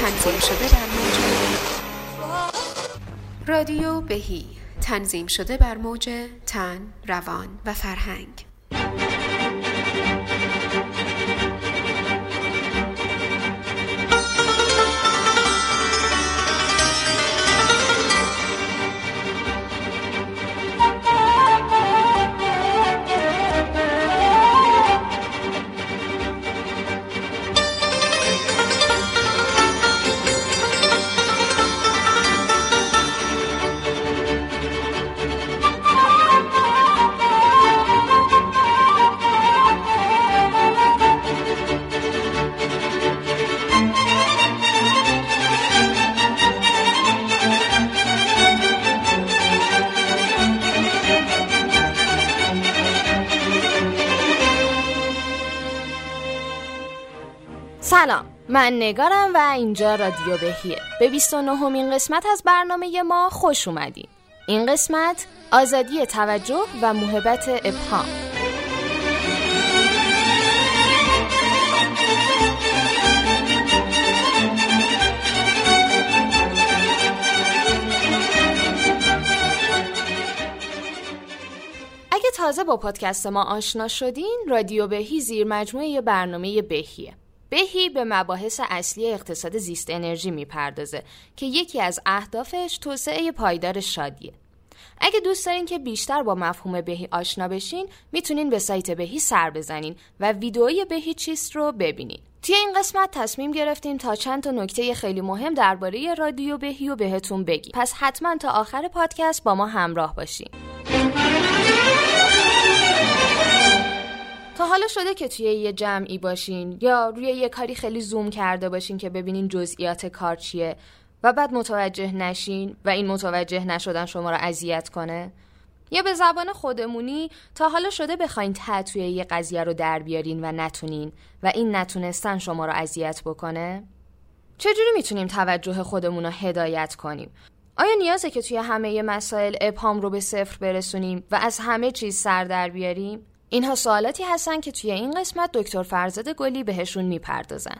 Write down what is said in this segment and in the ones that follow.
تنظیم شده بر موج. رادیو بهی. تنظیم شده بر موج تن، روان و فرهنگ. سلام من نگارم و اینجا رادیو بهیه. به 29 همین قسمت از برنامه ما خوش اومدین. این قسمت آزادی توجه و محبت ابهام. اگه تازه با پادکست ما آشنا شدین رادیو بهی زیر مجموعه برنامه بهیه. بهی به مباحث اصلی اقتصاد زیست انرژی می‌پردازه که یکی از اهدافش توسعه پایدار شادیه. اگه دوست دارین که بیشتر با مفهوم بهی آشنا بشین می‌تونین به سایت بهی سر بزنین و ویدئوی بهی چیست رو ببینین. توی این قسمت تصمیم گرفتیم تا چند تا نکته خیلی مهم درباره رادیو بهی و بهتون بگیم. پس حتما تا آخر پادکست با ما همراه باشین. تا حالا شده که توی یه جمعی باشین یا روی یه کاری خیلی زوم کرده باشین که ببینین جزئیات کار چیه و بعد متوجه نشین و این متوجه نشدن شما رو اذیت کنه؟ یا به زبان خودمونی تا حالا شده بخواین توی یه قضیه رو در بیارین و نتونین و این نتونستن شما رو اذیت بکنه؟ چجوری می‌تونیم توجه خودمون رو هدایت کنیم؟ آیا نیازه که توی همه مسائل ابهام رو به صفر برسونیم و از همه چیز سر در بیاریم؟ اینها سوالاتی هستن که توی این قسمت دکتر فرزاد گلی بهشون می‌پردازن.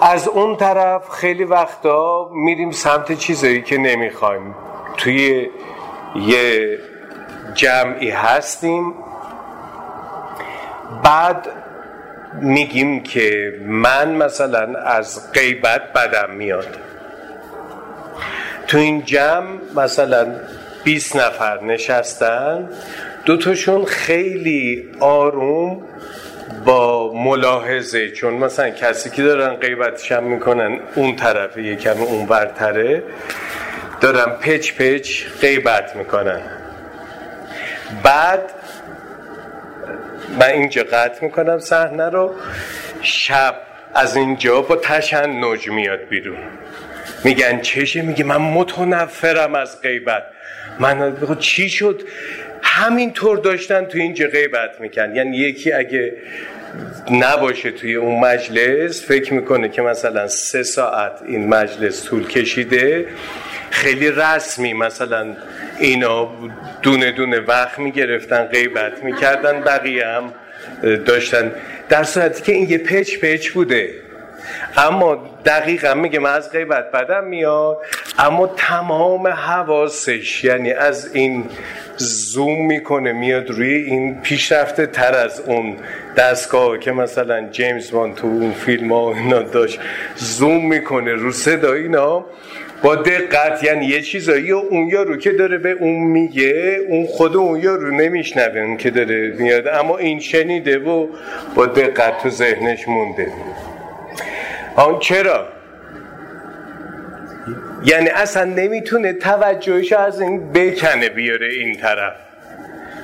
از اون طرف خیلی وقتا میریم سمت چیزایی که نمی‌خوایم. توی یه جمعی هستیم. بعد میگیم که من مثلا از غیبت بدم میاد. تو این جمع مثلا 20 نفر نشستن. دوتاشون خیلی آروم با ملاحظه چون مثلا کسی که دارن غیبتش هم می‌کنن اون طرف یکم اون برتره دارن پچ پچ غیبت می‌کنن. بعد من اینجا قطع می‌کنم صحنه رو شب از اینجا با تشنج میاد بیرون. میگن چشه؟ میگه من متنفرم از غیبت. من چی شد؟ همینطور داشتن تو اینجا غیبت میکن یعنی یکی اگه نباشه توی اون مجلس فکر می‌کنه که مثلا سه ساعت این مجلس طول کشیده خیلی رسمی مثلا اینا دونه دونه وقت می‌گرفتن غیبت می‌کردن بقیه هم داشتن. در صورتی که این یه پچ پچ بوده. اما دقیقا میگه من از غیبت بدم میاد اما تمام حواسش یعنی از این زوم می‌کنه میاد روی این پیشرفته تر از اون دستگاه که مثلا جیمز وان تو اون فیلم ها اینا داشت زوم می‌کنه رو صدا اینا با دقت. یعنی یه چیزایی و اون یارو که داره به اون میگه اون خود اون یارو نمیشنوه اون که داره میاد اما این شنیده و با دقت تو ذهنش مونده. آن چرا؟ یعنی اصلا نمی‌تونه توجهش از این بکنه بیاره این طرف.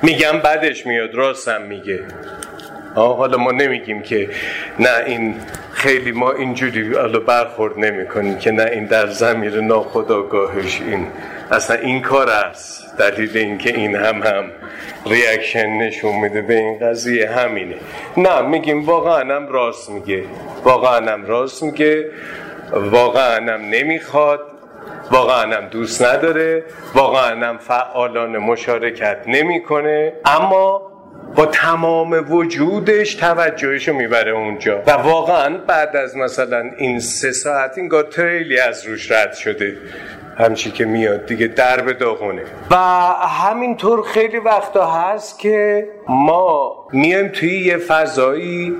میگم بعدش میاد راستم میگه. آه حالا ما نمیگیم که نه این خیلی ما اینجوری حالا برخورد نمی کنیم که نه این در زمیر ناخداگاهش این. اصلا این کار است. دلیل اینکه این هم هم ریاکشن نشون میده به این قضیه همینه. نه میگیم واقعا هم راست میگه. واقعا هم راست میگه. واقعا هم نمی‌خواد. واقعا هم دوست نداره. واقعا هم فعالان مشارکت نمی‌کنه. اما با تمام وجودش توجهش رو می‌بره اونجا. و واقعا بعد از مثلا این سه ساعت این خیلی از روش رد شده. همچی که میاد دیگه درب داغونه. و همینطور خیلی وقتا هست که ما میایم توی یه فضایی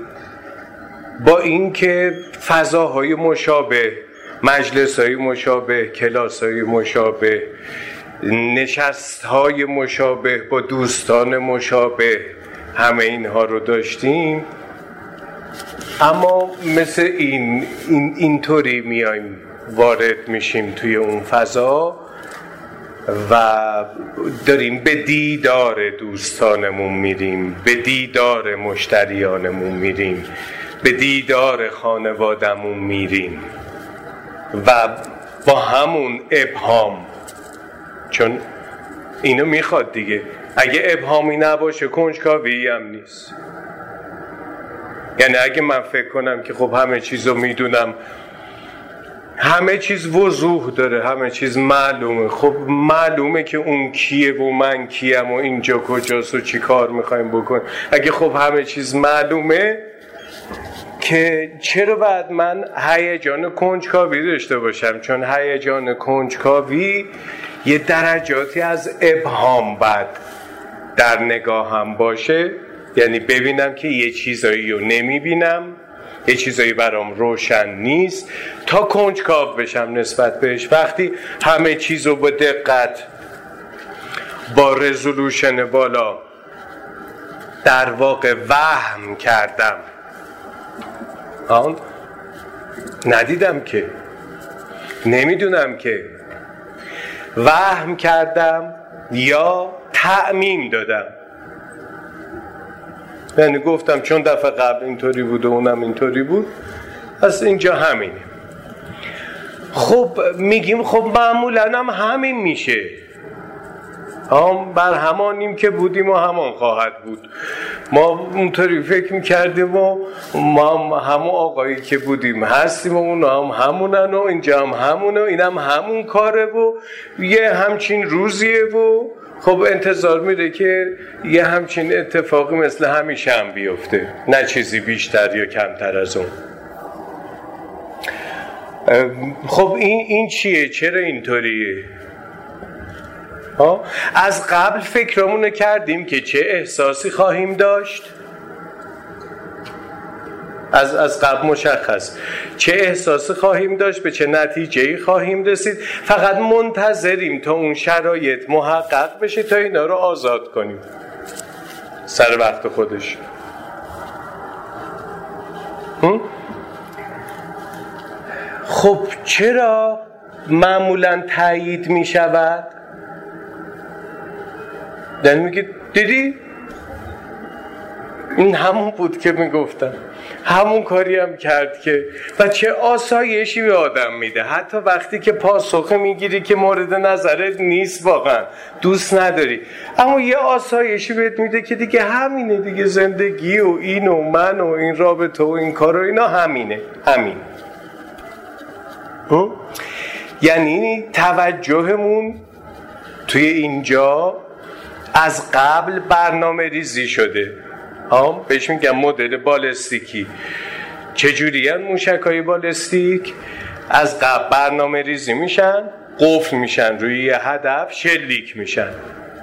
با اینکه فضاهای مشابه مجلس های مشابه کلاس های مشابه نشست های مشابه با دوستان مشابه همه اینها رو داشتیم. اما مثل این اینطوری میایم. وارد میشیم توی اون فضا و داریم به دیدار دوستانمون میریم به دیدار مشتریانمون میریم به دیدار خانوادمون میریم و با همون ابهام. چون اینو می‌خواد دیگه. اگه ابهامی نباشه کنجکاوی هم نیست. یعنی اگه من فکر کنم که خب همه چیز رو می‌دونم همه چیز وضوح داره همه چیز معلومه. خب معلومه که اون کیه و من کیم و اینجا کجاست و چی کار می‌خوایم بکن اگه خب همه چیز معلومه که چرا بعد من هیجان کنجکاوی داشته باشم؟ چون هیجان کنجکاوی یه درجاتی از ابهام بعد در نگاهم باشه. یعنی ببینم که یه چیزایی رو نمی‌بینم. یه چیزایی برام روشن نیست. تا کنجکاو بشم نسبت بهش. وقتی همه چیز رو با دقت با رزولوشن بالا در واقع وهم کردم. آن ندیدم که نمی‌دونم که وهم کردم یا تعمیم دادم. یعنی گفتم چون دفعه قبل اینطوری بود و اونم اینطوری بود پس اینجا همینه. خب میگیم خب معمولا هم همین میشه. هم بر همانیم که بودیم و همان خواهد بود. ما اونطوری فکر می‌کردیم و ما هم همون آقایی که بودیم هستیم و اون هم همونن و اینجا هم همونه و این هم همون کاره و یه همچین روزیه و خب انتظار میره که یه همچین اتفاقی مثل همیشه هم بیفته نه چیزی بیشتر یا کمتر از اون خب این, این چیه؟ چرا اینطوریه؟ از قبل فکرمون کردیم که چه احساسی خواهیم داشت از, از قبل مشخص چه احساسی خواهیم داشت به چه نتیجه خواهیم رسید. فقط منتظریم تا اون شرایط محقق بشه تا اینا رو آزاد کنیم. سر وقت خودش. خب چرا معمولا تایید می شود یعنی میگه دیدی؟ این همون بود که می‌گفتم. همون کاری هم کرد که و چه آسایشی به آدم میده. حتی وقتی که پاسخه می‌گیری که مورد نظرت نیست واقعا. دوست نداری. اما یه آسایشی بهت میده که دیگه همینه دیگه. زندگی و این و من و این رابطه و این کار و اینا همینه. همین. یعنی توجهمون توی اینجا از قبل برنامه ریزی شده. ها بهش میگم مدل بالستیکی. چجوری هم موشک های بالستیک؟ از قبل برنامه ریزی میشن قفل میشن روی یه هدف شلیک میشن.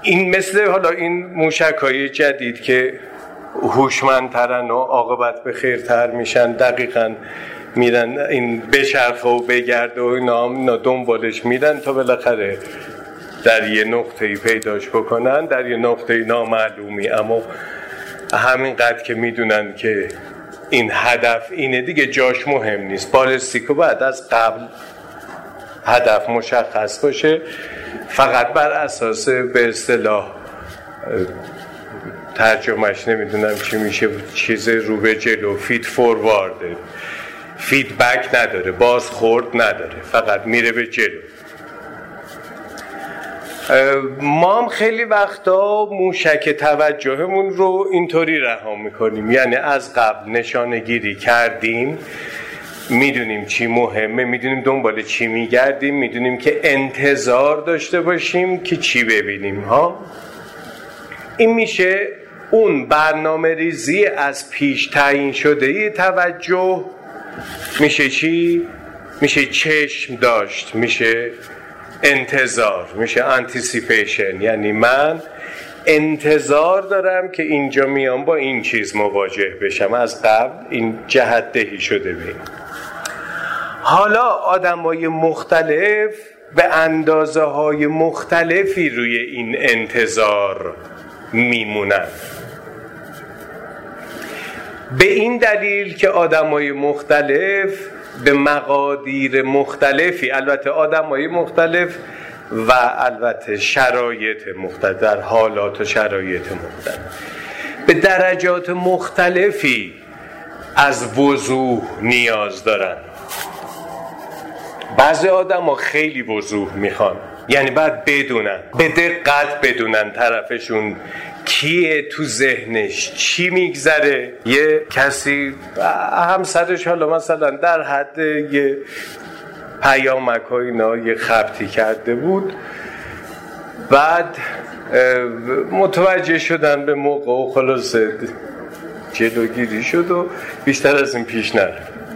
این مثل حالا این موشک های جدید که هوشمندترن و عاقبت به خیرتر میشن دقیقا میرن این بچرخه و بگرده و اینا, اینا دنبالش میرن تا بالاخره در یه نقطه پیداش بکنن در یه نقطه نامعلومی. اما همینقدر که می‌دونن که این هدف اینه دیگه جاش مهم نیست. ballistic و بعد از قبل هدف مشخص باشه. فقط بر اساس به اصطلاح ترجمه‌ش نمی‌دونم چی میشه چیز رو به جلو feed forward ه. feedback نداره باز خورد نداره. فقط میره به جلو. ما هم خیلی وقتا موشک توجهمون رو اینطوری رها می‌کنیم. یعنی از قبل نشانه گیری کردیم می‌دونیم چی مهمه می‌دونیم دنبال چی میگردیم می‌دونیم که انتظار داشته باشیم که چی ببینیم ها؟ این میشه اون برنامه ریزی از پیش تعیین شده توجه. میشه چی؟ میشه چشم داشت میشه انتظار. میشه anticipation یعنی من انتظار دارم که اینجا میام با این چیز مواجه بشم. از قبل این جهت دهی شده بیم حالا آدم های مختلف به اندازه های مختلفی روی این انتظار میمونن. به این دلیل که آدم های مختلف به مقادیر مختلفی. البته آدم های مختلف و البته شرایط مختلف در حالات و شرایط مختلف. به درجات مختلفی از وضوح نیاز دارن. بعضی آدم ها خیلی وضوح می‌خوان. یعنی باید بدونن. به دقت بدونن طرفشون کیه تو ذهنش؟ چی میگذره؟ یه کسی همسرش حالا مثلا در حد یه پیامک ها اینا یه خبتی کرده بود. بعد متوجه شدن به موقع و خلاصه جلوگیری شد و بیشتر از این پیش نرفت.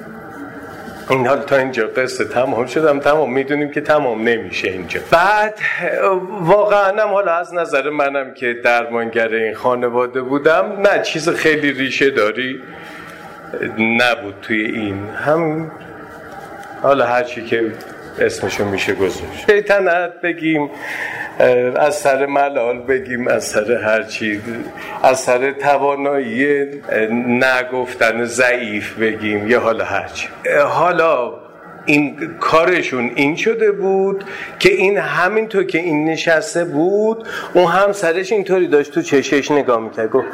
این حال تا اینجا قصه تمام شدم. تمام می‌دونیم که تمام نمیشه اینجا. بعد واقعا هم حالا از نظر منم که درمانگر این خانواده بودم نه چیز خیلی ریشه داری نبود توی این. هم حالا هرچی که اسمشو میشه گذاشت. شیطنت بگیم از سر ملال بگیم از سر هر چی از سر توانایی نگفتن ضعیف بگیم یا حالا هرچی حالا این کارشون این شده بود که این همینطور که این نشسته بود اون هم سرش اینطوری داشت تو چشش نگاه می‌کرد گفت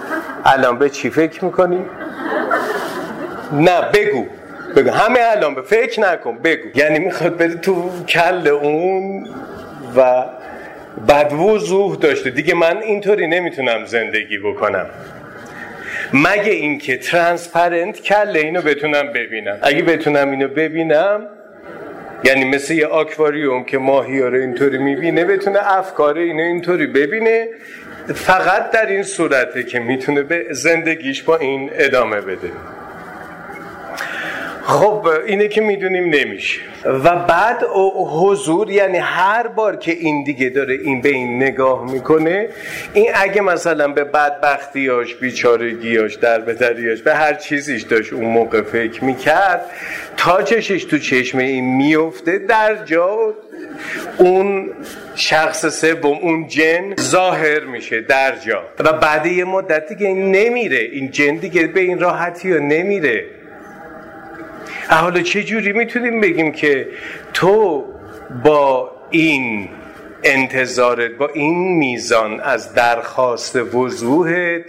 الان به چی فکر می‌کنی؟ نه بگو بگو. همه الان به فکر نکن بگو. یعنی می‌خواد بده تو کل اون و بعد وضوح داشته. دیگه من اینطوری نمی‌تونم زندگی بکنم. مگه اینکه ترانسپرنت کله اینو بتونم ببینم. اگه بتونم اینو ببینم یعنی مثل یه آکواریوم که ماهی رو اینطوری می‌بینه بتونه افکار اینو اینطوری ببینه. فقط در این صورته که می‌تونه به زندگیش با این ادامه بده. خب اینه که می‌دونیم نمیشه. و بعد حضور یعنی هر بار که این دیگه داره این به این نگاه می‌کنه این اگه مثلا به بدبختیاش بیچارگیاش در بدریاش به هر چیزیش داشت اون موقع فکر می‌کرد تا چشش تو چشم این میفته در جا اون شخص سوم اون جن ظاهر میشه در جا. و بعد یه مدت دیگه نمیره. این جن دیگه به این راحتی ها نمیره. حالا چه جوری می‌تونیم بگیم که تو با این انتظارت با این میزان از درخواست وضوحت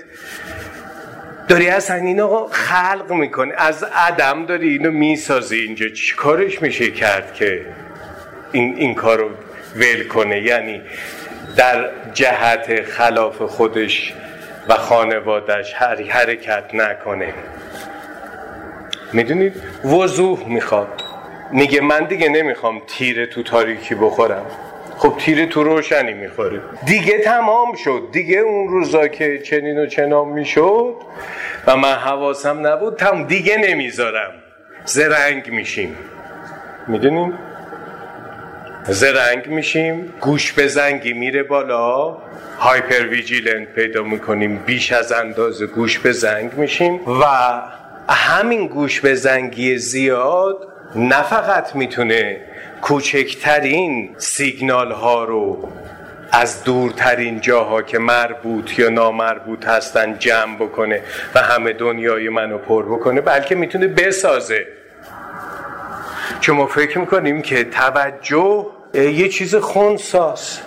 داری اصلا اینو خلق می‌کنی؟ از عدم داری اینو می‌سازی؟ اینجا چی کارش میشه کرد که این, این کارو ول کنه؟ یعنی در جهت خلاف خودش و خانوادش حرکت نکنه. می‌دونید؟ وضوح می‌خواد میگه من دیگه نمی‌خوام تیره تو تاریکی بخورم. خب تیره تو روشنی می‌خوره دیگه تمام شد. دیگه اون روزا که چنین و چنان می‌شد و من حواسم نبود تم دیگه نمی‌ذارم. زرنگ میشیم. می‌دونیم زرنگ میشیم. گوش به زنگی میره بالا. هایپر ویجیلنت پیدا می‌کنیم. بیش از اندازه گوش به زنگ میشیم. و همین گوش به زنگی زیاد نه فقط می‌تونه کوچکترین سیگنال ها رو از دورترین جاها که مربوط یا نامربوط هستن جمع بکنه و همه دنیای منو پر بکنه بلکه می‌تونه بسازه. چون ما فکر می‌کنیم که توجه یه چیز خونساس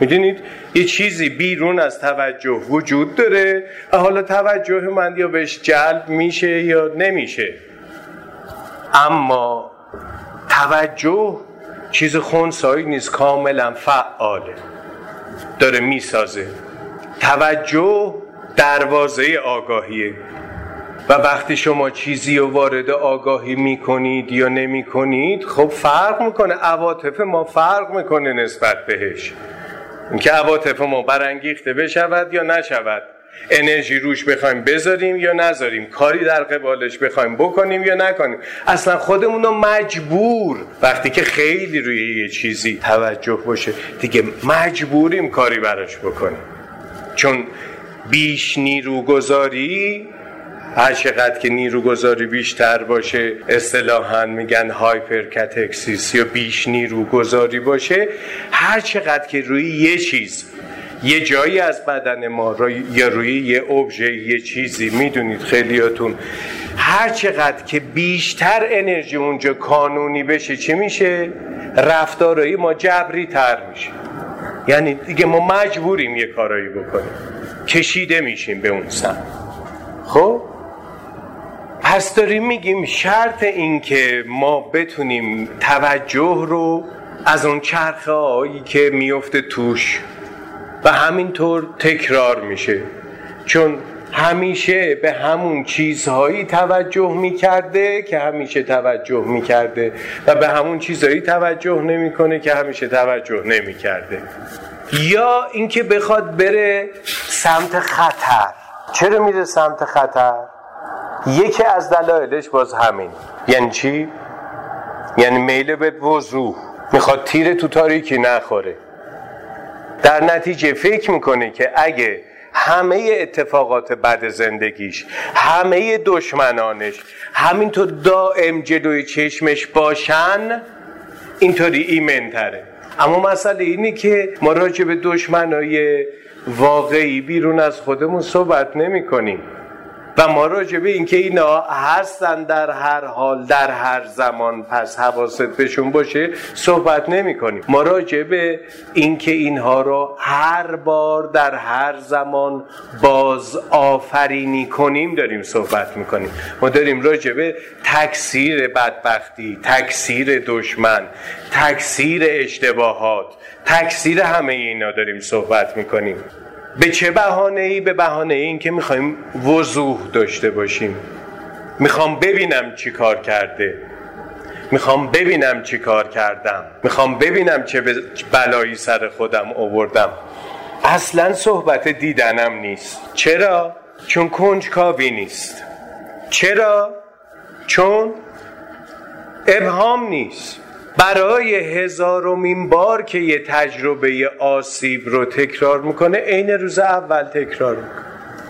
می‌دونید؟ یه چیزی بیرون از توجه وجود داره حالا توجه من یا بهش جلب میشه یا نمیشه. اما توجه چیز خونسایی نیست کاملا فعاله. داره می‌سازه. توجه دروازه آگاهیه. و وقتی شما چیزی رو وارد آگاهی می‌کنید یا نمی‌کنید خب فرق می‌کنه. عواطف ما فرق می‌کنه نسبت بهش. اینکه عواطف ما برانگیخته بشود یا نشود. انرژی روش بخوایم بذاریم یا نذاریم. کاری در قبالش بخوایم بکنیم یا نکنیم. اصلا خودمون رو مجبور. وقتی که خیلی روی یه چیزی توجه باشه دیگه مجبوریم کاری براش بکنیم. چون بیش نیرو گذاری هر چقدر که نیروگذاری بیشتر باشه اصطلاحا میگن hypercathexis یا بیش نیروگذاری باشه هر چقدر که روی یه چیز یه جایی از بدن ما رو یا روی یه ابژه یه چیزی می‌دونید خیلیاتون هر چقدر که بیشتر انرژی اونجا کانونی بشه چی میشه؟ رفتارایی ما جبری تر میشه. یعنی دیگه ما مجبوریم یه کارایی بکنیم. کشیده میشیم به اون سمت. خب؟ پس داریم میگیم شرط این که ما بتونیم توجه رو از اون چرخه هایی که میفته توش و همینطور تکرار میشه. چون همیشه به همون چیزهایی توجه می‌کرده که همیشه توجه می‌کرده و به همون چیزهایی توجه نمی‌کنه که همیشه توجه نمی‌کرده. یا اینکه بخواد بره سمت خطر. چرا میره سمت خطر؟ یکی از دلایلش باز همین. یعنی چی؟ یعنی میل به وضوح. می‌خواد تیر تو تاریکی نخوره. در نتیجه فکر می‌کنه که اگه همه اتفاقات بد زندگیش همه دشمنانش همینطور دائم جلوی چشمش باشن اینطوری ایمنتره اما مسئله اینه که ما راجع به دشمنای واقعی بیرون از خودمون صحبت نمی کنیم و ما راجع به اینکه اینا هستن در هر حال در هر زمان پس حواست بهشون باشه صحبت نمی کنیم ما راجع به اینکه اینها رو هر بار در هر زمان باز آفرینی کنیم داریم صحبت می‌کنیم. ما داریم راجع به تکثیر بدبختی تکثیر دشمن تکثیر اشتباهات تکثیر همه اینا داریم صحبت می‌کنیم. به چه بهانه ای به بهانه این که می‌خوایم وضوح داشته باشیم. می‌خوام ببینم چی کار کرده. می‌خوام ببینم چی کار کردم. می‌خوام ببینم چه بلایی سر خودم آوردم. اصلا صحبت دیدنم نیست. چرا؟ چون کنجکاوی نیست. چرا؟ چون ابهام نیست. برای هزارمین بار که یه تجربه آسیب رو تکرار می‌کنه عین روز اول تکرار می‌کنه.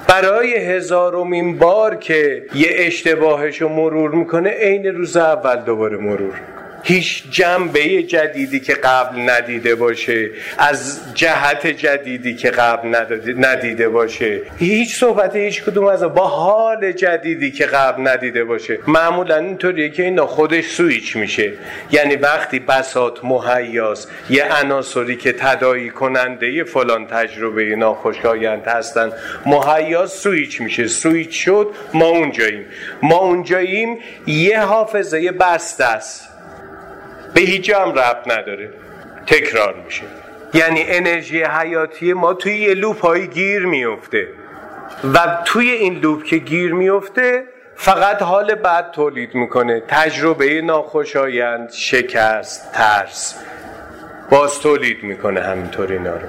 برای هزارمین بار که یه اشتباهش رو مرور می‌کنه عین روز اول دوباره مرور. هیچ جنبه جدیدی که قبل ندیده باشه از جهت جدیدی که قبل ندیده باشه. هیچ صحبت هیچ کدوم از با حال جدیدی که قبل ندیده باشه. معمولا اینطوریه که اینا خودش سویچ میشه. یعنی وقتی بسات مهیاس یه عناصری که تدایی کننده یه فلان تجربه ناخوشایند هستن مهیاس سویچ میشه. سویچ شد ما اونجاییم. ما اونجاییم یه حافظه بسته است. به هیچ هم ربط نداره. تکرار میشه. یعنی انرژی حیاتی ما توی یه لوپ هایی گیر میفته. و توی این لوپ که گیر میفته فقط حال بد تولید می‌کنه. تجربه ناخوشایند شکست ترس باز تولید می‌کنه همینطور اینا رو.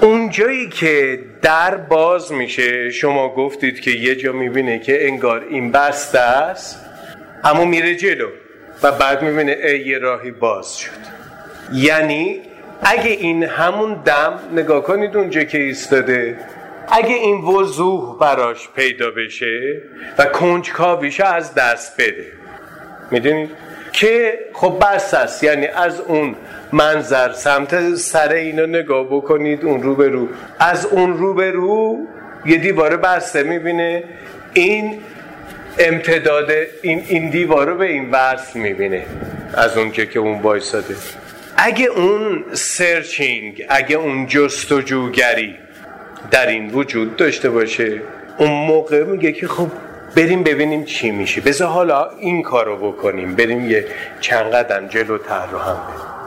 اونجایی که در باز میشه شما گفتید که یه جا می‌بینه که انگار این بسته است اما میره جلو. و بعد می‌بینه ای یه راهی باز شد. یعنی اگه این همون دم نگاه کنید اونجا که ایستاده اگه این وضوح براش پیدا بشه و کنجکاویش از دست بده. می‌دونید که خب بس است. یعنی از اون منظر سمت سر اینو نگاه بکنید اون رو به رو. از اون رو به رو یه دیواره بسته می‌بینه. این امتداد این, این دیوارو به این وصل می‌بینه. از اون که که اون وایساده. اگه اون سرچینگ اگه اون جستجوگری در این وجود داشته باشه اون موقع میگه که خب بریم ببینیم چی میشه. بذار حالا این کارو بکنیم. بریم یه چند قدم جلوتر رو هم بریم.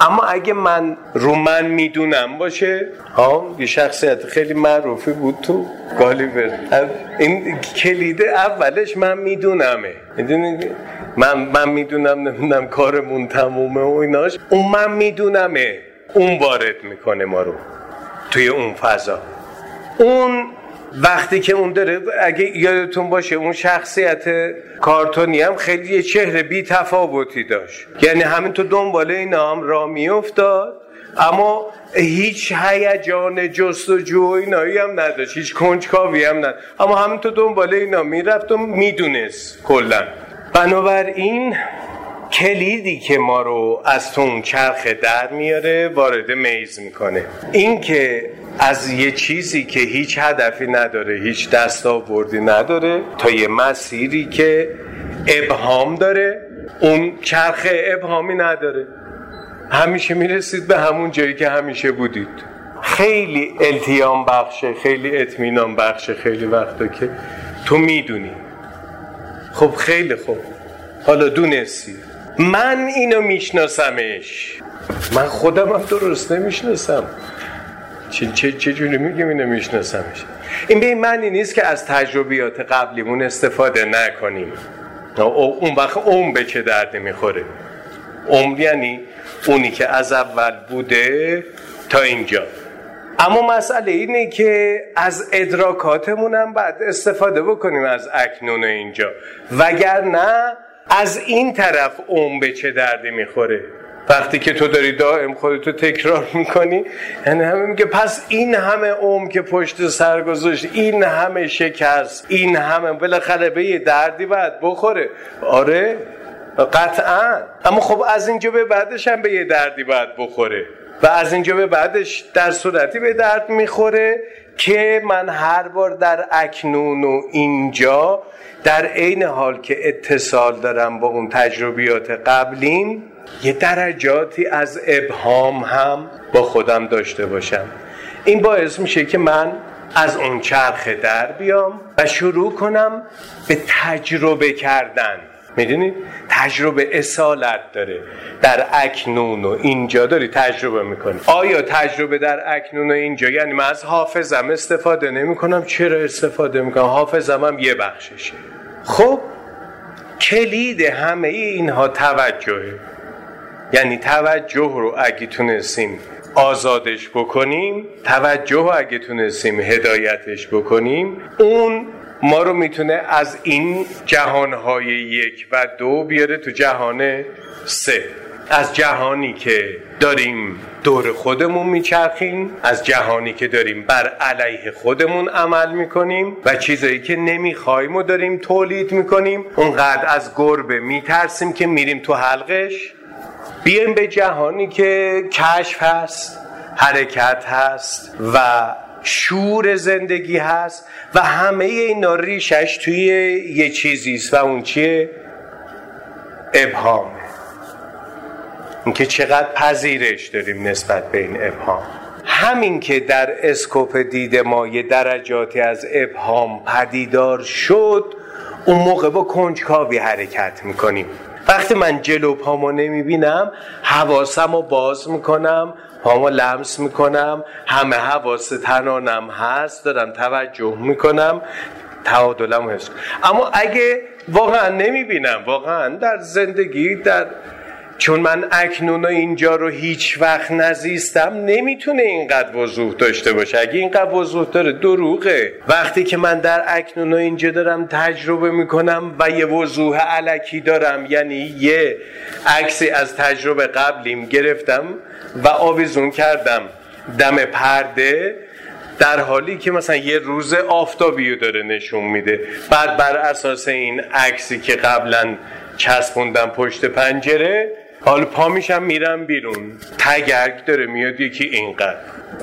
اما اگه من رو من می‌دونم باشه؟ ها یه شخصیت خیلی معروفی بود تو گالیور. این کلیده اولش من میدونمه. من من می‌دونم نمی‌دونم کارمون تمومه و ایناش. اون من میدونمه. اون وارد می‌کنه ما رو. توی اون فضا. اون وقتی که اون داره اگه یادتون باشه اون شخصیت کارتونی هم خیلی یه چهره بی تفاوتی داشت. یعنی همین تو دنباله اینا هم را میافتاد اما هیچ هیجان جستجو اینایی هم نداشت هیچ کنجکاوی هم نداشت. اما همین تو دنباله اینا می‌رفت و می‌دونست کلا. بنابراین کلیدی که ما رو از تو اون چرخ در میاره وارد میز می‌کنه. این که از یه چیزی که هیچ هدفی نداره هیچ دستاوردی نداره تا یه مسیری که ابهام داره اون چرخ ابهامی نداره. همیشه می‌رسید به همون جایی که همیشه بودید. خیلی التیام بخشه خیلی اطمینان بخشه خیلی وقتا که تو می‌دونی. خب خیلی خوب. حالا دونستی. من اینو میشناسمش. من خودم هم درست نمی‌شناسم. چه, چه, چه جوری میگیم اینو میشناسمش؟ این به این معنی نیست که از تجربیات قبلیمون استفاده نکنیم. اون وقت اون به چه دردی می‌خوره. عمر یعنی اونی که از اول بوده تا اینجا. اما مسئله اینه که از ادراکاتمون هم باید استفاده بکنیم از اکنون اینجا. وگرنه از این طرف اون به چه دردی می‌خوره؟ وقتی که تو داری دائم خودتو تکرار می‌کنی یعنی همه میگه پس این همه اوم که پشت سر گذاشت این همه شکست این همه بالاخره به یه دردی باید بخوره. آره قطعا. اما خب از اینجا به بعدش هم به یه دردی باید بخوره. و از اینجا به بعدش در صورتی به درد می‌خوره که من هر بار در اکنون و اینجا در عین حال که اتصال دارم با اون تجربیات قبلین یه درجاتی از ابهام هم با خودم داشته باشم. این باعث میشه که من از اون چرخ در بیام و شروع کنم به تجربه کردن. می‌دونید تجربه اصالت داره. در اکنون و اینجا داری تجربه می‌کنی. آیا تجربه در اکنون و اینجا؟ یعنی من از حافظم استفاده نمی کنم چرا استفاده می‌کنم؟ حافظم هم یه بخششه. خب کلید همه اینها توجهه. یعنی توجه رو اگه تونستیم آزادش بکنیم توجه رو اگه تونستیم هدایتش بکنیم اون ما رو می‌تونه از این جهانهای یک و دو بیاره تو جهان سه. از جهانی که داریم دور خودمون میچرخیم از جهانی که داریم بر علیه خودمون عمل می‌کنیم و چیزایی که نمی‌خوایم و داریم تولید می‌کنیم. اونقدر از گربه میترسیم که میریم تو حلقش. بیایم به جهانی که کشف هست حرکت هست و شور زندگی هست و همه اینا ریشش توی یه چیزیست و اون چیه؟ ابهامه اینکه چقدر پذیرش داریم نسبت به این ابهام. همین که در اسکوپ دید ما یه درجاتی از ابهام پدیدار شد اون موقع با کنجکاوی حرکت می‌کنیم. وقتی من جلو پامو نمی‌بینم حواسم رو باز می‌کنم پامو لمس می‌کنم. همه حواس تنانم هست. دارم توجه می‌کنم. تعادلم حس اما اگه واقعا نمی‌بینم واقعا در زندگی در چون من اکنون اینجا رو هیچ وقت نزیستم نمی‌تونه اینقدر وضوح داشته باشه. اگه اینقدر وضوح داره دروغه. وقتی که من در اکنون اینجا دارم تجربه می‌کنم و یه وضوح علکی دارم یعنی یه عکسی از تجربه قبلیم گرفتم و آویزون کردم. دم پرده در حالی که مثلا یه روز آفتابی داره نشون میده. بعد بر اساس این عکسی که قبلا چسبوندم پشت پنجره حالا پا میشم میرم بیرون. تگرگ داره میاد یکی اینقدر.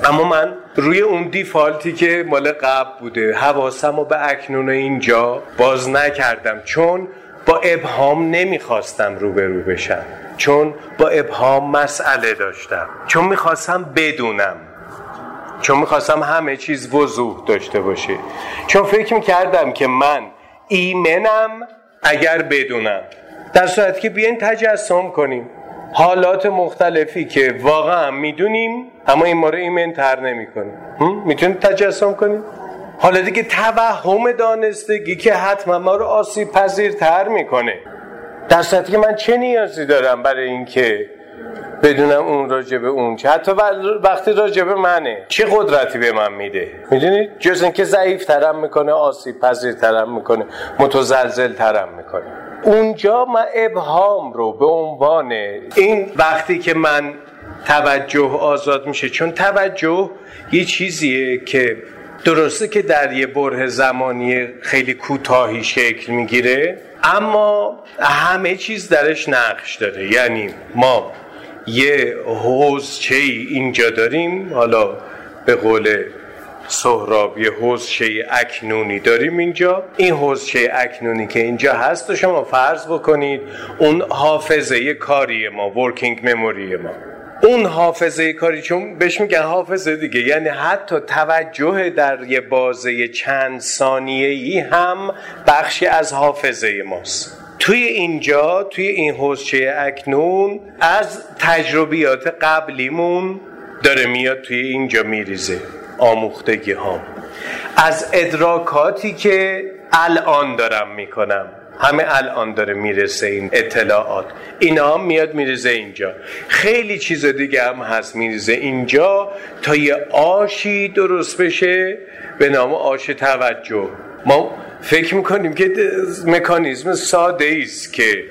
اما من روی اون دیفالتی که مال قبل بوده حواسم رو به اکنون اینجا باز نکردم. چون با ابهام نمی‌خواستم روبرو بشم. چون با ابهام مسئله داشتم. چون می‌خواستم بدونم. چون می‌خواستم همه چیز وضوح داشته باشه. چون فکر می‌کردم که من ایمنم اگر بدونم. در صورتی که بیاین تجسم کنیم. حالات مختلفی که واقعا می‌دونیم اما این ما رو ایمن تر نمی کنیم می‌تونید تجسم کنیم؟ حالا دیگه توهم دانستگی که حتما ما رو آسیب پذیر تر می‌کنه. در صورتی که من چه نیازی دارم برای اینکه بدونم اون راجع به اون چه؟ حتی وقتی راجع به منه چه قدرتی به من میده؟ می‌دونید جز اینکه ضعیف ترم می‌کنه آسیب پذیر ترم می‌کنه متزلزل ترم می‌کنه. اونجا من ابهام رو به عنوان این وقتی که من توجه آزاد میشه چون توجه یه چیزیه که درسته که در یه بره زمانی خیلی کوتاهی شکل می‌گیره اما همه چیز درش نقش داره. یعنی ما یه حوزچه اینجا داریم حالا به قول سهراب یه حوزچه اکنونی داریم اینجا. این حوزچه اکنونی که اینجا هست و شما فرض بکنید اون حافظه کاری ما ورکینگ مموری ما. اون حافظه کاری چون بهش میگن حافظه دیگه یعنی حتی توجه در یه بازه چند ثانیه ای هم بخشی از حافظه ماست. توی اینجا توی این حوزچه اکنون از تجربیات قبلیمون داره میاد توی اینجا میریزه. آموختگی ها. از ادراکاتی که الان دارم می‌کنم. همه الان داره می‌رسه این اطلاعات. اینا هم میاد میرزه اینجا. خیلی چیز دیگه هم هست میرزه اینجا تا یه آشی درست بشه به نام آش توجه. ما فکر می‌کنیم که مکانیزم ساده است که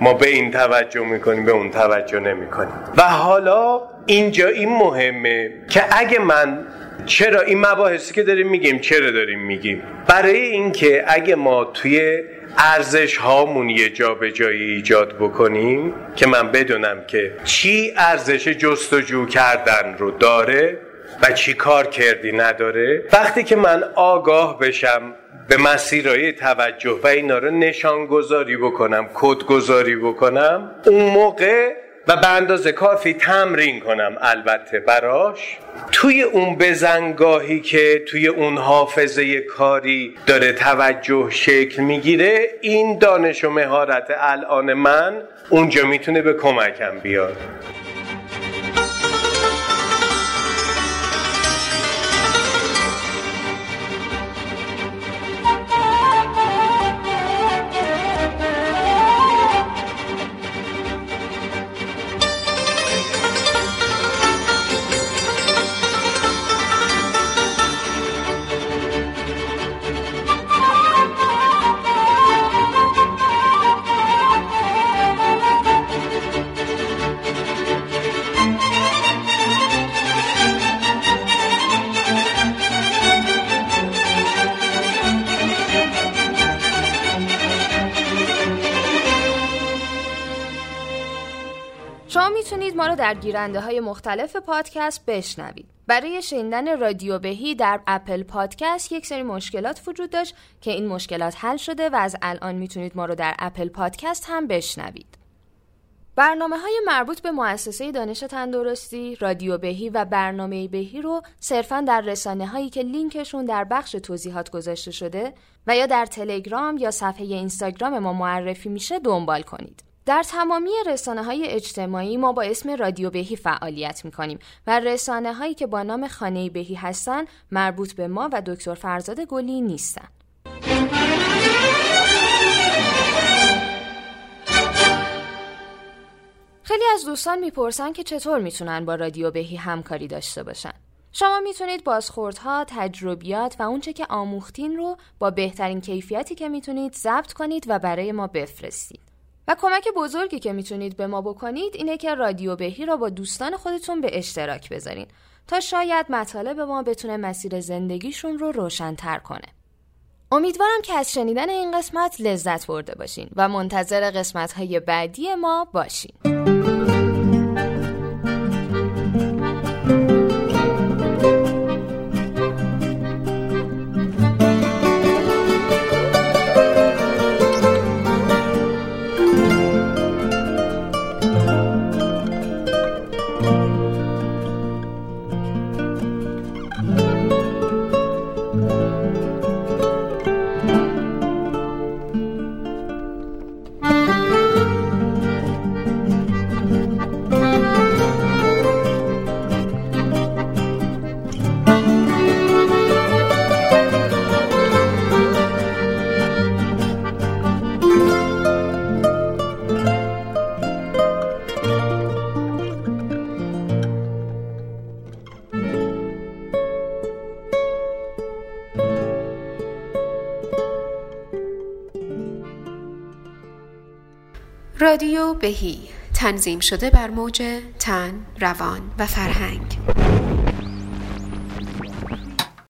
ما به این توجه می‌کنیم به اون توجه نمی‌کنیم. و حالا اینجا این مهمه که اگه من چرا این مباحثی که داریم میگیم چرا داریم میگیم؟ برای اینکه اگه ما توی ارزش هامون یه جا به جایی ایجاد بکنیم که من بدونم که چی ارزش جستجو کردن رو داره و چی کار کردی نداره وقتی که من آگاه بشم به مسیرهای توجه و اینا رو نشان گذاری بکنم کد گذاری بکنم اون موقع و به اندازه کافی تمرین کنم. البته براش توی اون بزنگاهی که توی اون حافظه کاری داره توجه شکل می‌گیره این دانش و مهارت الان من اونجا می‌تونه به کمکم بیاد. در گیرنده های مختلف پادکست بشنوید. برای شنیدن رادیو بهی در اپل پادکست یک سری مشکلات وجود داشت که این مشکلات حل شده و از الان می‌تونید ما رو در اپل پادکست هم بشنوید. برنامه های مربوط به مؤسسه دانش تندرستی، رادیو بهی و برنامه بهی رو صرفا در رسانه هایی که لینکشون در بخش توضیحات گذاشته شده و یا در تلگرام یا صفحه اینستاگرام ما معرفی میشه دنبال کنید. در تمامی رسانه های اجتماعی ما با اسم رادیو بهی فعالیت می کنیم و رسانه هایی که با نام خانه بهی هستند مربوط به ما و دکتر فرزاد گلی نیستند. خیلی از دوستان می‌پرسن که چطور می‌تونن با رادیو بهی همکاری داشته باشن. شما می‌تونید بازخوردها، تجربیات و اونچه که آموختین رو با بهترین کیفیتی که می‌تونید ضبط کنید و برای ما بفرستید. و کمک بزرگی که می‌تونید به ما بکنید اینه که رادیو بهی را با دوستان خودتون به اشتراک بذارین تا شاید مطالب ما بتونه مسیر زندگیشون رو روشنتر کنه. امیدوارم که از شنیدن این قسمت لذت برده باشین و منتظر قسمت های بعدی ما باشین. رادیو بهی. تنظیم شده بر موج تن، روان و فرهنگ.